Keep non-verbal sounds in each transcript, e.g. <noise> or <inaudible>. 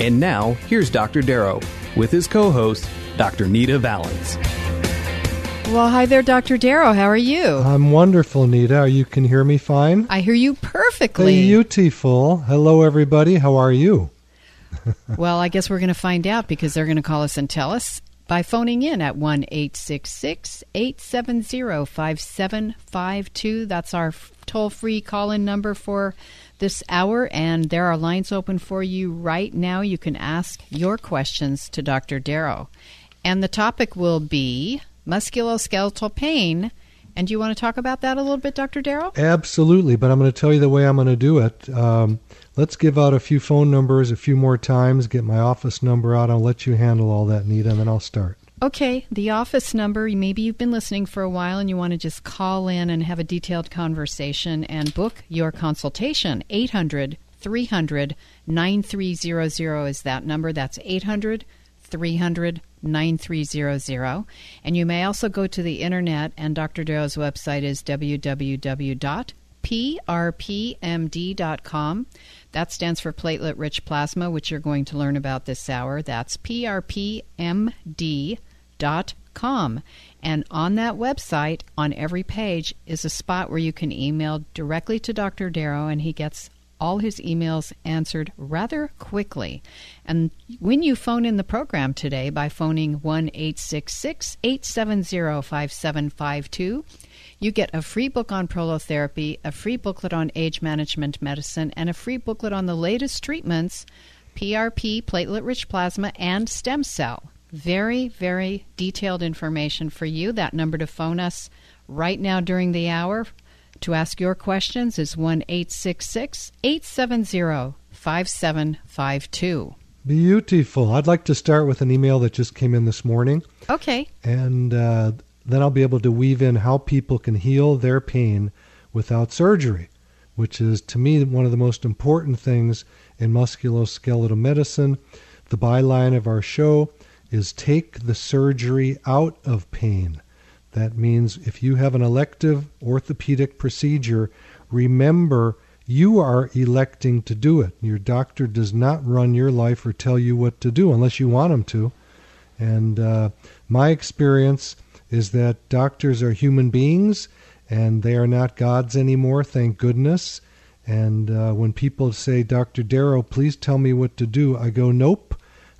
And now, here's Dr. Darrow with his co host, Dr. Nita Valens. Well, hi there, Dr. Darrow. How are you? I'm wonderful, Nita. You can hear me fine? I hear you perfectly. Beautiful. Hello, everybody. How are you? <laughs> well, I guess we're going to find out because they're going to call us and tell us by phoning in at 1 870 5752. That's our toll free call in number for this hour, and there are lines open for you right now. You can ask your questions to Dr. Darrow. And the topic will be musculoskeletal pain. And do you want to talk about that a little bit, Dr. Darrow? Absolutely, but I'm going to tell you the way I'm going to do it. Um, let's give out a few phone numbers a few more times, get my office number out. I'll let you handle all that, Nita, and then I'll start. Okay, the office number, maybe you've been listening for a while and you want to just call in and have a detailed conversation and book your consultation. 800 300 9300 is that number. That's 800 300 9300. And you may also go to the internet, and Dr. Darrow's website is www.prpmd.com. That stands for platelet rich plasma, which you're going to learn about this hour. That's prpmd.com. Com and on that website, on every page, is a spot where you can email directly to Dr. Darrow, and he gets all his emails answered rather quickly. And when you phone in the program today by phoning 1 870 5752, you get a free book on prolotherapy, a free booklet on age management medicine, and a free booklet on the latest treatments PRP, platelet rich plasma, and stem cell. Very, very detailed information for you. That number to phone us right now during the hour to ask your questions is 1 870 5752. Beautiful. I'd like to start with an email that just came in this morning. Okay. And uh, then I'll be able to weave in how people can heal their pain without surgery, which is to me one of the most important things in musculoskeletal medicine. The byline of our show is take the surgery out of pain. That means if you have an elective orthopedic procedure, remember you are electing to do it. Your doctor does not run your life or tell you what to do unless you want him to. And uh, my experience is that doctors are human beings and they are not gods anymore, thank goodness. And uh, when people say, Dr. Darrow, please tell me what to do, I go, nope.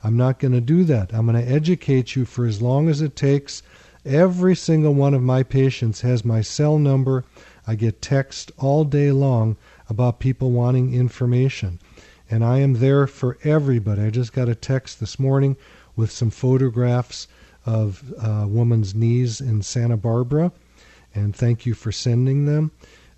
I'm not going to do that. I'm going to educate you for as long as it takes. Every single one of my patients has my cell number. I get text all day long about people wanting information. And I am there for everybody. I just got a text this morning with some photographs of a woman's knees in Santa Barbara. And thank you for sending them.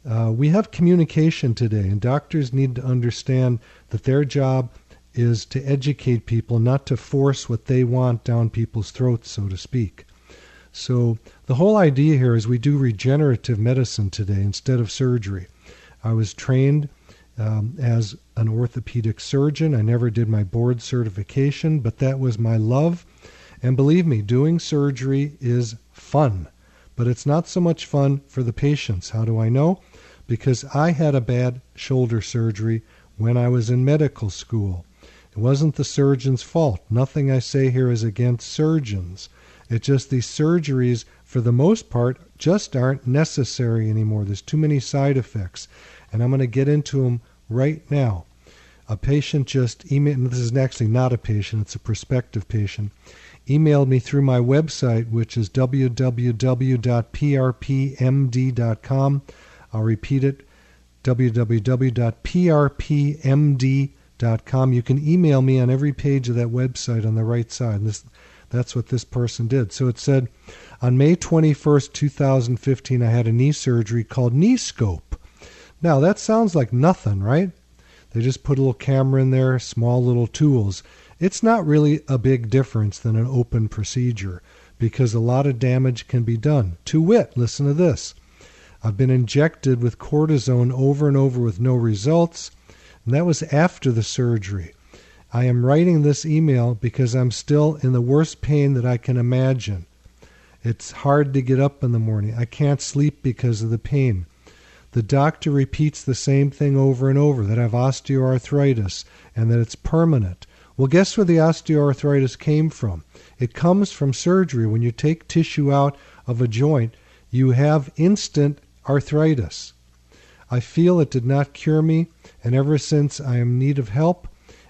Uh, we have communication today, and doctors need to understand that their job is to educate people, not to force what they want down people's throats, so to speak. So, the whole idea here is we do regenerative medicine today instead of surgery. I was trained um, as an orthopedic surgeon. I never did my board certification, but that was my love. And believe me, doing surgery is fun, but it's not so much fun for the patients. How do I know? Because I had a bad shoulder surgery when I was in medical school. It wasn't the surgeon's fault. Nothing I say here is against surgeons. It's just these surgeries, for the most part, just aren't necessary anymore. There's too many side effects. And I'm going to get into them right now. A patient just emailed, this is actually not a patient, it's a prospective patient, emailed me through my website, which is www.prpmd.com. I'll repeat it www.prpmd.com. You can email me on every page of that website on the right side. This, that's what this person did. So it said, on May 21st, 2015, I had a knee surgery called Knee Scope. Now, that sounds like nothing, right? They just put a little camera in there, small little tools. It's not really a big difference than an open procedure because a lot of damage can be done. To wit, listen to this I've been injected with cortisone over and over with no results, and that was after the surgery. I am writing this email because I'm still in the worst pain that I can imagine. It's hard to get up in the morning. I can't sleep because of the pain. The doctor repeats the same thing over and over that I have osteoarthritis and that it's permanent. Well, guess where the osteoarthritis came from? It comes from surgery. When you take tissue out of a joint, you have instant arthritis. I feel it did not cure me, and ever since I am in need of help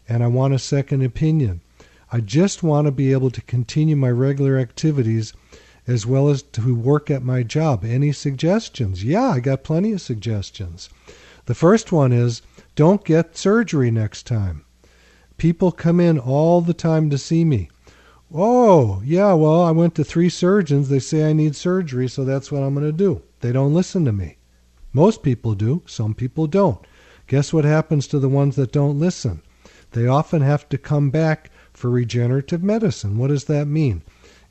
and I want a second opinion. I just want to be able to continue my regular activities as well as to work at my job. Any suggestions? Yeah, I got plenty of suggestions. The first one is don't get surgery next time. People come in all the time to see me. Oh, yeah, well, I went to three surgeons. They say I need surgery, so that's what I'm going to do. They don't listen to me. Most people do, some people don't. Guess what happens to the ones that don't listen? They often have to come back for regenerative medicine. What does that mean?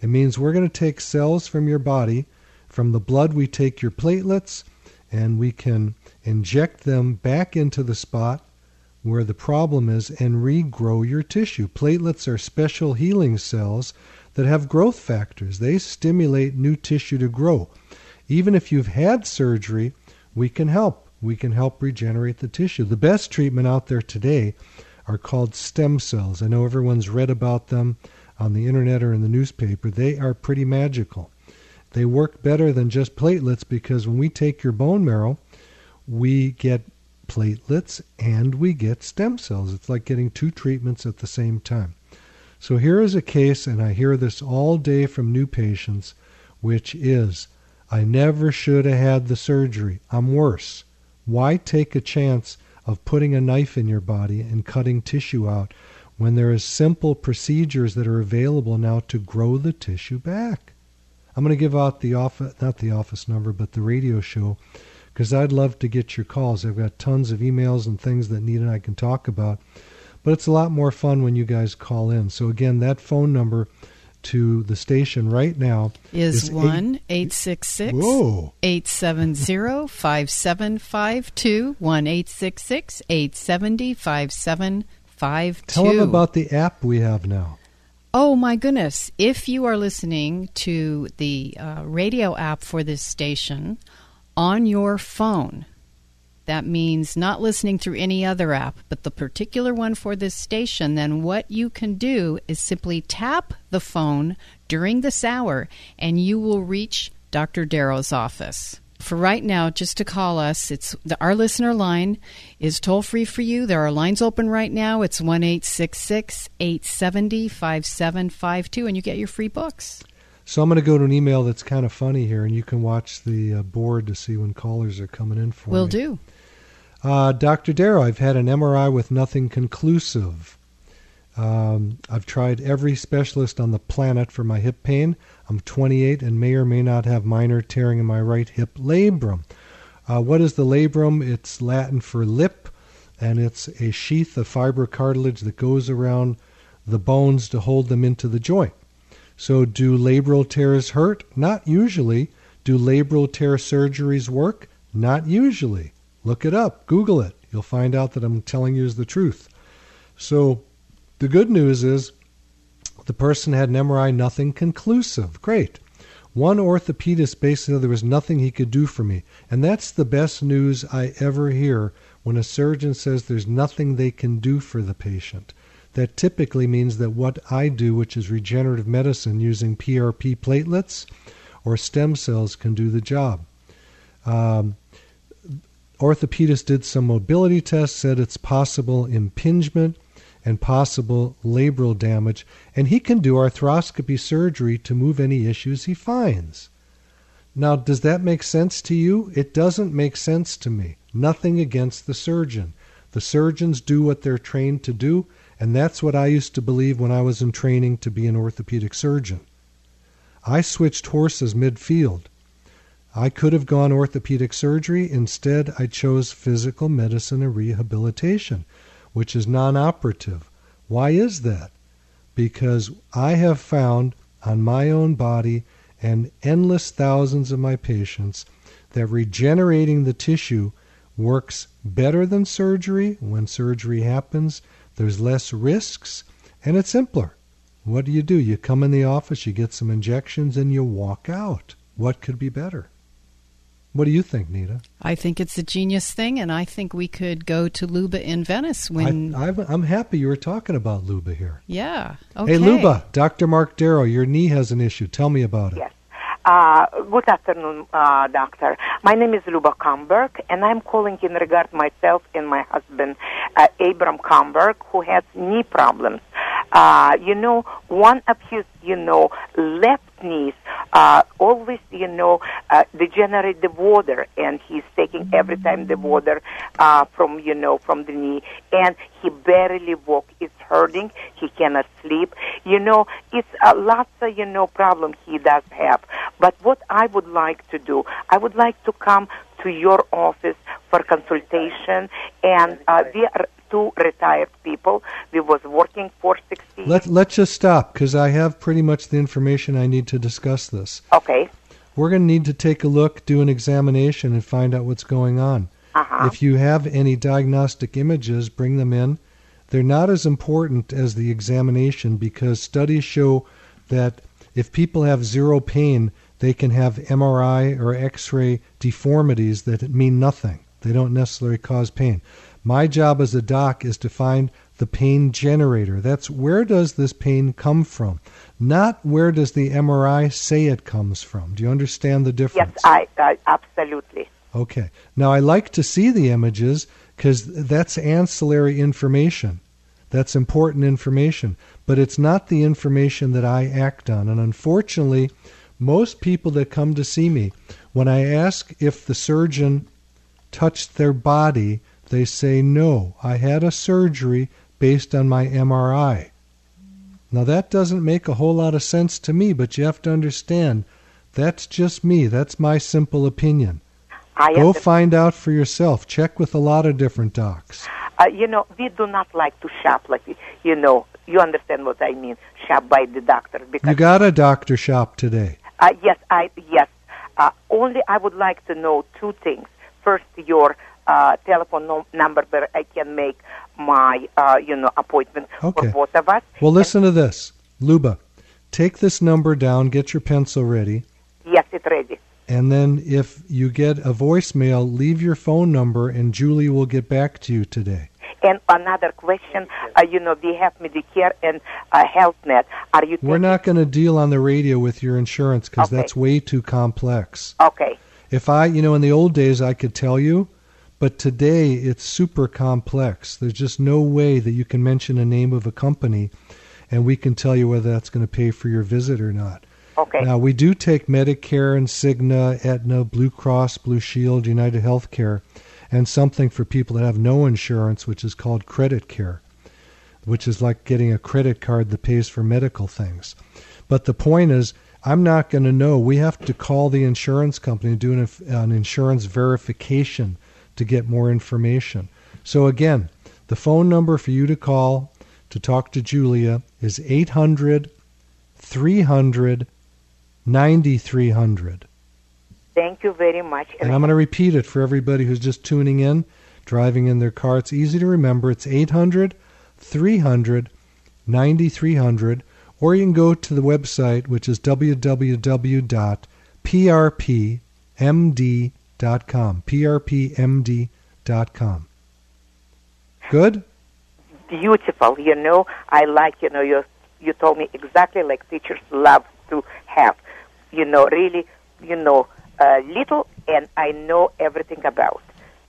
It means we're going to take cells from your body. From the blood, we take your platelets and we can inject them back into the spot where the problem is and regrow your tissue. Platelets are special healing cells that have growth factors, they stimulate new tissue to grow. Even if you've had surgery, we can help. We can help regenerate the tissue. The best treatment out there today are called stem cells. I know everyone's read about them on the internet or in the newspaper. They are pretty magical. They work better than just platelets because when we take your bone marrow, we get platelets and we get stem cells. It's like getting two treatments at the same time. So here is a case, and I hear this all day from new patients, which is I never should have had the surgery. I'm worse. Why take a chance of putting a knife in your body and cutting tissue out when there is simple procedures that are available now to grow the tissue back? I'm going to give out the office, not the office number, but the radio show, because I'd love to get your calls. I've got tons of emails and things that Nita and I can talk about, but it's a lot more fun when you guys call in. So again, that phone number to the station right now is, is 1 866 870 5752. 1 866 870 5752. Tell them about the app we have now. Oh my goodness. If you are listening to the uh, radio app for this station on your phone, that means not listening through any other app, but the particular one for this station, then what you can do is simply tap the phone during this hour and you will reach Dr. Darrow's office. For right now, just to call us, it's the, our listener line is toll free for you. There are lines open right now. It's 1 870 5752, and you get your free books. So I'm going to go to an email that's kind of funny here, and you can watch the uh, board to see when callers are coming in for Will me. do. Uh, Dr. Darrow, I've had an MRI with nothing conclusive. Um, I've tried every specialist on the planet for my hip pain. I'm 28 and may or may not have minor tearing in my right hip labrum. Uh, what is the labrum? It's Latin for lip, and it's a sheath of fibrocartilage that goes around the bones to hold them into the joint. So, do labral tears hurt? Not usually. Do labral tear surgeries work? Not usually. Look it up, Google it. You'll find out that I'm telling you is the truth. So the good news is the person had an MRI, nothing conclusive. Great. One orthopedist basically there was nothing he could do for me. And that's the best news I ever hear when a surgeon says there's nothing they can do for the patient. That typically means that what I do, which is regenerative medicine using PRP platelets or stem cells, can do the job. Um, orthopedist did some mobility tests, said it's possible impingement and possible labral damage, and he can do arthroscopy surgery to move any issues he finds. Now, does that make sense to you? It doesn't make sense to me. Nothing against the surgeon. The surgeons do what they're trained to do, and that's what I used to believe when I was in training to be an orthopedic surgeon. I switched horses midfield. I could have gone orthopedic surgery. Instead, I chose physical medicine and rehabilitation, which is non operative. Why is that? Because I have found on my own body and endless thousands of my patients that regenerating the tissue works better than surgery. When surgery happens, there's less risks and it's simpler. What do you do? You come in the office, you get some injections, and you walk out. What could be better? What do you think, Nita? I think it's a genius thing, and I think we could go to Luba in Venice when. I, am happy you were talking about Luba here. Yeah. Okay. Hey, Luba, Dr. Mark Darrow, your knee has an issue. Tell me about it. Yes. Uh, good afternoon, uh, doctor. My name is Luba Kamberg, and I'm calling in regard myself and my husband, uh, Abram Kamberg, who has knee problems. Uh, you know, one of his, you know, left knees uh, always, you know, uh, degenerate the water, and he's taking every time the water uh, from, you know, from the knee, and he barely walk. It's hurting. He cannot sleep. You know, it's uh, lots of, you know, problem he does have. But what I would like to do, I would like to come to your office for consultation, and uh, we are two retired people. We was working for 60 Let, let's just stop because I have pretty much the information I need to discuss this. Okay. We're going to need to take a look, do an examination, and find out what's going on. Uh-huh. If you have any diagnostic images, bring them in. They're not as important as the examination because studies show that if people have zero pain, they can have MRI or X ray deformities that mean nothing. They don't necessarily cause pain. My job as a doc is to find the pain generator. That's where does this pain come from? Not where does the MRI say it comes from. Do you understand the difference? Yes, I, I absolutely. Okay. Now I like to see the images because that's ancillary information. That's important information, but it's not the information that I act on. And unfortunately, most people that come to see me, when I ask if the surgeon touched their body, they say, no, I had a surgery based on my MRI. Now, that doesn't make a whole lot of sense to me, but you have to understand that's just me. That's my simple opinion. I Go find out for yourself. Check with a lot of different docs. Uh, you know, we do not like to shop like you know. You understand what I mean? Shop by the doctor because You got a doctor shop today. Uh, yes, I yes. Uh, only I would like to know two things. First, your uh, telephone no- number where I can make my uh, you know appointment Okay. for both of us. Well, listen to this. Luba, take this number down, get your pencil ready, Yes, it's ready. and then if you get a voicemail, leave your phone number, and Julie will get back to you today. And another question, uh, you know, we have Medicare and uh, HealthNet. Are you? We're not going to deal on the radio with your insurance because Okay. that's way too complex. Okay. If I, you know, in the old days I could tell you, but today it's super complex. There's just no way that you can mention a name of a company and we can tell you whether that's going to pay for your visit or not. Okay. Now, we do take Medicare and Cigna, Aetna, Blue Cross, Blue Shield, United Healthcare, and something for people that have no insurance, which is called credit care, which is like getting a credit card that pays for medical things. But the point is, I'm not going to know. We have to call the insurance company and do an, an insurance verification to get more information. So, again, the phone number for you to call to talk to Julia is 800 300 9300. Thank you very much. And I'm going to repeat it for everybody who's just tuning in, driving in their car. It's easy to remember. It's 800 300 9300. Or you can go to the website, which is www.prpmd.com. prpmd.com. Good? beautiful. You know, I like. You know, you you told me exactly like teachers love to have. You know, really. You know, uh, little, and I know everything about.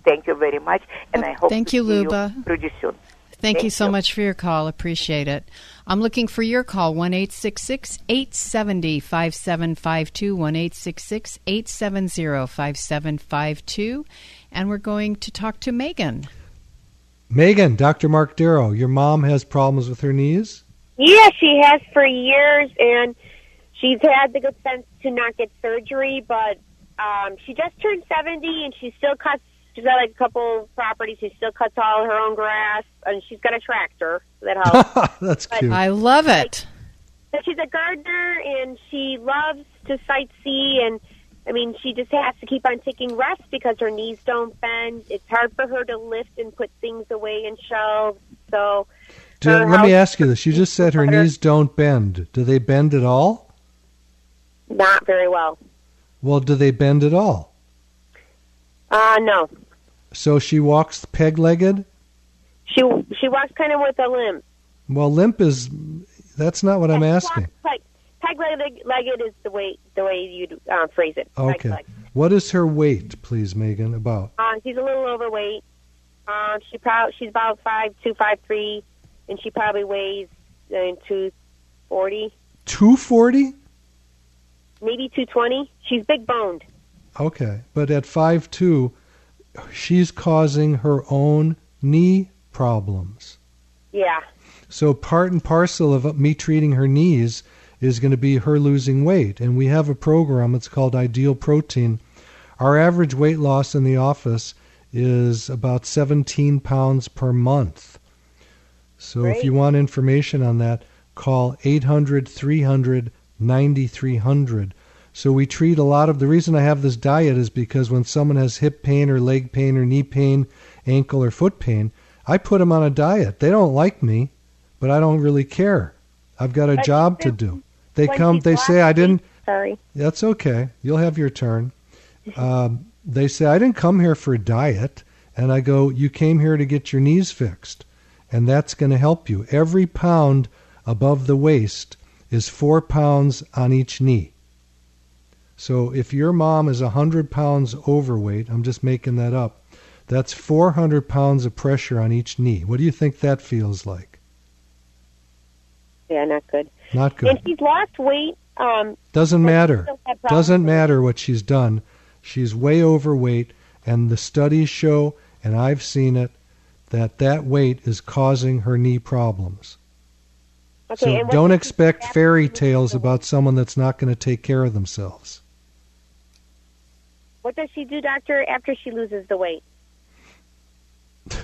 Thank you very much, and Well, I hope thank to you, see Luba. you pretty soon. Thank, you so you. much for your call. Appreciate it. I'm looking for your call 1 870 5752 1 870 5752 and we're going to talk to Megan. Megan, Dr. Mark Darrow, your mom has problems with her knees? Yeah, she has for years, and she's had the good sense to not get surgery. But um, she just turned seventy, and she still cuts. She's got like a couple properties. She still cuts all her own grass, and she's got a tractor that helps. <laughs> That's But- cute. I love it. but she's a gardener, and she loves to sightsee. And I mean, she just has to keep on taking rest because her knees don't bend. It's hard for her to lift and put things away in shelves. So Do- her let me ask you this. You just said her knees don't bend. Do they bend at all? not very well. Well, do they bend at all? Uh no. So she walks peg legged? She she walks kind of with a limp. Well, limp is. That's not what I'm asking. Like peg legged, is the way the way you'd uh, phrase it. Peg Okay. What is her weight, please, Megan? About? Uh, she's a little overweight. Um, she prob- she's about five two, five three, and she probably weighs uh, two forty, 240? maybe two twenty. She's big boned. Okay. But at five two, she's causing her own knee problems. Yeah. So part and parcel of me treating her knees is going to be her losing weight. And we have a program, it's called Ideal Protein. Our average weight loss in the office is about 17 pounds per month. So if you want information on that, call 800 300 9300. So we treat a lot of the reason I have this diet is because when someone has hip pain or leg pain or knee pain, ankle or foot pain, I put them on a diet. They don't like me, but I don't really care. I've got a job to do. They come, they say I didn't Sorry. that's okay. You'll have your turn. <laughs> Um, they say, I didn't come here for a diet. And I go, You came here to get your knees fixed. And that's going to help you. Every pound above the waist is four pounds on each knee. So if your mom is 100 pounds overweight, I'm just making that up, that's 400 pounds of pressure on each knee. What do you think that feels like? Yeah, not good. Not good. And she's lost weight. Um, Doesn't matter. still had problems Doesn't matter what she's done. She's way overweight, and the studies show, and I've seen it, that that weight is causing her knee problems. Okay, so don't expect fairy tales about someone that's not going to take care of themselves. What does she do, doctor, after she loses the weight? <laughs>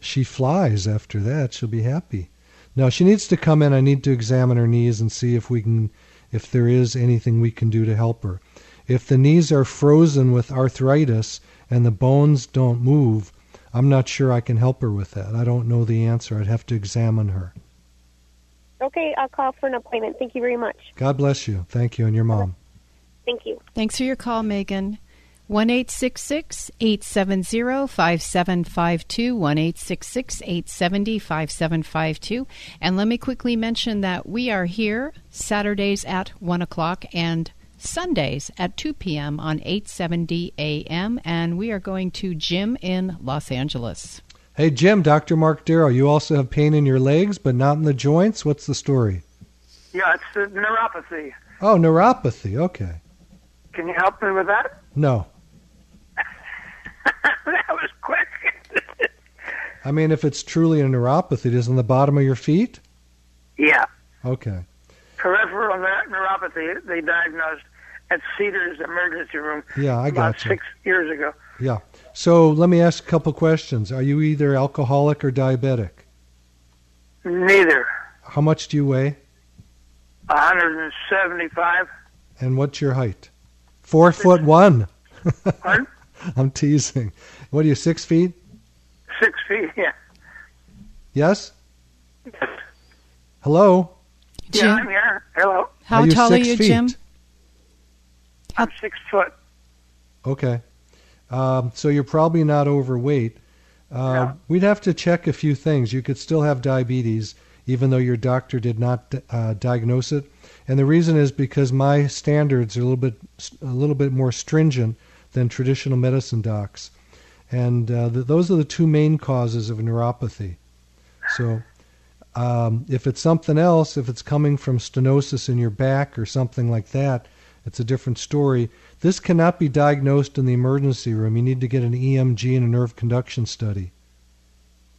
She flies after that. She'll be happy. Now she needs to come in. I need to examine her knees and see if we can, if there is anything we can do to help her. If the knees are frozen with arthritis and the bones don't move, I'm not sure I can help her with that. I don't know the answer. I'd have to examine her. Okay, I'll call for an appointment. Thank you very much. God bless you. Thank you and your mom. Thank you. Thanks for your call, Megan. 1 870 5752. 1 870 5752. And let me quickly mention that we are here Saturdays at 1 o'clock and Sundays at 2 p.m. on 870 a.m. And we are going to Jim in Los Angeles. Hey Jim, Dr. Mark Darrow, you also have pain in your legs but not in the joints? What's the story? Yeah, it's the neuropathy. Oh, neuropathy. Okay. Can you help me with that? No. <laughs> that was quick. I mean, if it's truly a neuropathy, it is in the bottom of your feet? yeah, Okay. peripheral neuropathy. They diagnosed at Cedars Emergency Room Yeah, I about got you. six years ago. Yeah. So let me ask a couple questions. Are you either alcoholic or diabetic? Neither. How much do you weigh? 175. And what's your height? Four foot one. <laughs> Pardon? <laughs> I'm teasing. What are you, six feet? Six feet. Yeah. Yes? Yes. Hello? Yeah, I'm here. Hello. how are tall are you, feet? Jim? I'm six foot. Okay. Um, so you're probably not overweight. Uh, No. We'd have to check a few things. You could still have diabetes, even though your doctor did not uh, diagnose it. And the reason is because my standards are a little bit a little bit more stringent than traditional medicine docs. and uh, th- those are the two main causes of neuropathy. So, um, if it's something else, if it's coming from stenosis in your back or something like that, it's a different story. This cannot be diagnosed in the emergency room. You need to get an EMG and a nerve conduction study.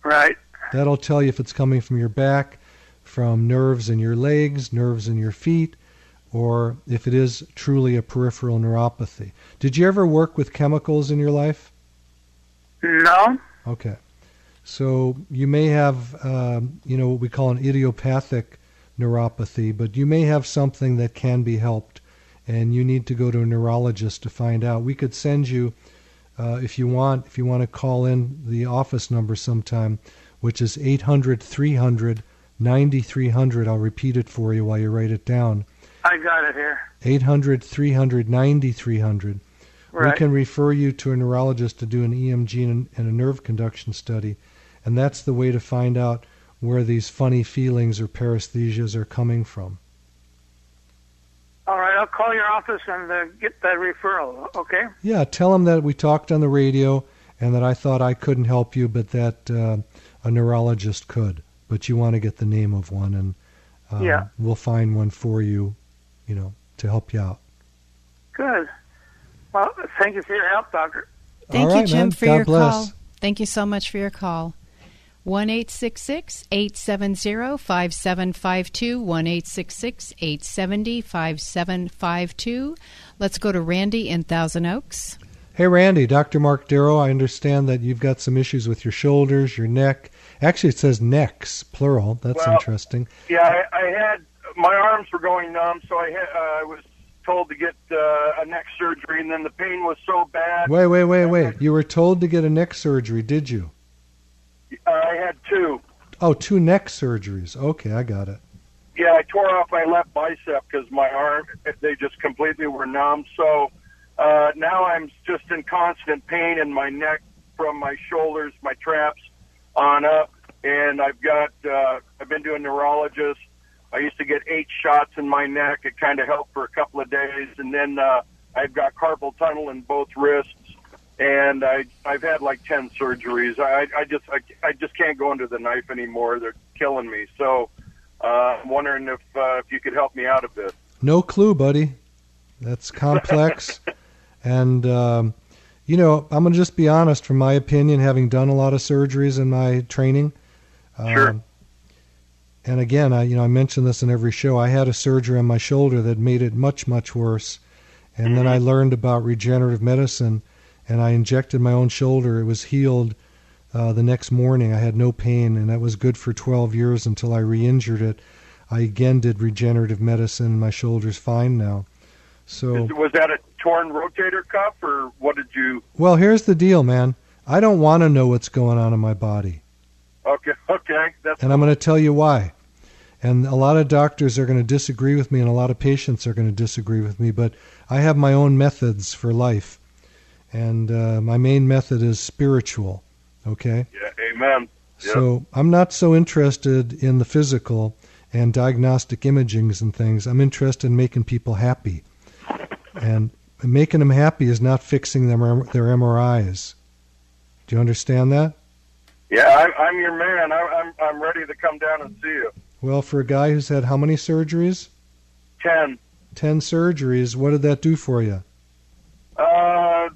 Right. That'll tell you if it's coming from your back, from nerves in your legs, nerves in your feet, or if it is truly a peripheral neuropathy. Did you ever work with chemicals in your life? No. Okay. So you may have, um, you know, what we call an idiopathic neuropathy, but you may have something that can be helped, and you need to go to a neurologist to find out. We could send you, uh, if you want, if you want to call in the office number sometime, which is 800 300 9300. I'll repeat it for you while you write it down. I got it here. 800 300 9300. Right. We can refer you to a neurologist to do an EMG and, and a nerve conduction study, and that's the way to find out where these funny feelings or paresthesias are coming from. All right, I'll call your office and uh, get that referral. Okay. Yeah, tell them that we talked on the radio and that I thought I couldn't help you, but that uh, a neurologist could. But you want to get the name of one, and uh, Yeah. we'll find one for you, you know, to help you out. Good. Well, thank you for your help, doctor. Thank All you, right, Jim, man. for God your bless. call. Thank you so much for your call. 1 870 5752. 1 870 5752. Let's go to Randy in Thousand Oaks. Hey, Randy, Dr. Mark Darrow, I understand that you've got some issues with your shoulders, your neck. Actually, it says necks, plural. That's Well, interesting. Yeah, I, I had my arms were going numb, so I had, uh, I was told to get uh, a neck surgery, and then the pain was so bad. Wait, wait, wait, wait. You were told to get a neck surgery, did you? I had two. Oh, two neck surgeries. Okay, I got it. Yeah, I tore off my left bicep because my arm they just completely were numb. So uh, now I'm just in constant pain in my neck from my shoulders, my traps on up, and I've got uh, I've been to a neurologist. I used to get eight shots in my neck. It kind of helped for a couple of days, and then uh, I've got carpal tunnel in both wrists, and I I've had like ten surgeries. I I just I, I just can't go under the knife anymore. They're killing me. So uh, I'm wondering if uh, if you could help me out a bit. No clue, buddy. That's complex. <laughs> and, um, you know, I'm going to just be honest from my opinion, having done a lot of surgeries in my training. Sure. Um, and again, I you know I mention this in every show. I had a surgery on my shoulder that made it much much worse, and then I learned about regenerative medicine, and I injected my own shoulder. It was healed uh, the next morning. I had no pain, and that was good for 12 years until I re-injured it. I again did regenerative medicine, and my shoulder's fine now. So was that a torn rotator cuff, or what did you? well, here's the deal, man. I don't want to know what's going on in my body. Okay, <laughs> okay, that's And I'm going to tell you why. And a lot of doctors are going to disagree with me, and a lot of patients are going to disagree with me, but I have my own methods for life. And uh, my main method is spiritual. Okay? yeah, amen. Yep. So I'm not so interested in the physical and diagnostic imagings and things. I'm interested in making people happy. And making them happy is not fixing them their MRIs. Do you understand that? Yeah, I'm, I'm your man. I, I'm I'm ready to come down and see you. Well, for a guy who's had how many surgeries? Ten. 10 surgeries. What did that do for you? Uh,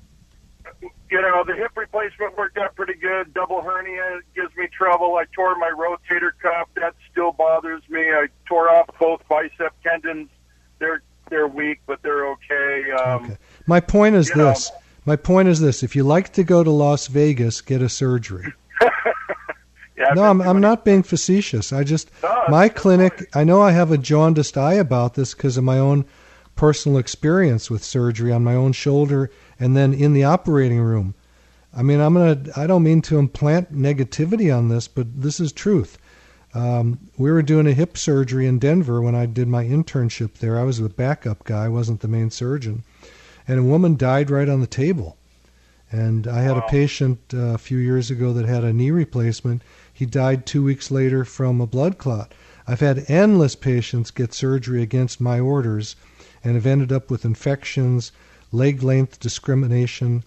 you know, the hip replacement worked out pretty good. Double hernia gives me trouble. I tore my rotator cuff. That still bothers me. I tore off both bicep tendons. They're they're weak, but they're okay. Um, Okay. My point is you know- this. My point is this. If you like to go to Las Vegas, get a surgery. <laughs> Yeah, No, I'm, I'm not being facetious. I just, No, my clinic, I know I have a jaundiced eye about this because of my own personal experience with surgery on my own shoulder and then in the operating room. I mean, I'm going to, I don't mean to implant negativity on this, but this is truth. Um, we were doing a hip surgery in Denver when I did my internship there. I was the backup guy, I wasn't the main surgeon. And a woman died right on the table. And I had a patient uh, a few years ago that had a knee replacement. He died two weeks later from a blood clot. I've had endless patients get surgery against my orders and have ended up with infections, leg length discrimination,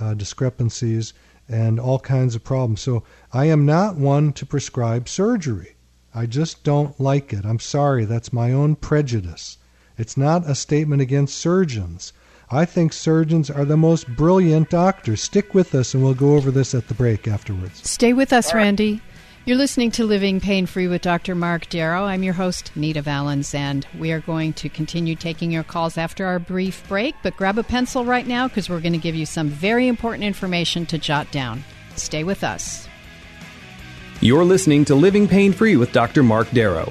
uh, discrepancies, and all kinds of problems. So I am not one to prescribe surgery. I just don't like it. I'm sorry, that's my own prejudice. It's not a statement against surgeons. I think surgeons are the most brilliant doctors. Stick with us, and we'll go over this at the break afterwards. Stay with us, Randy. You're listening to Living Pain Free with Dr. Mark Darrow. I'm your host, Nita Valens, and we are going to continue taking your calls after our brief break. But grab a pencil right now because we're going to give you some very important information to jot down. Stay with us. You're listening to Living Pain Free with Dr. Mark Darrow.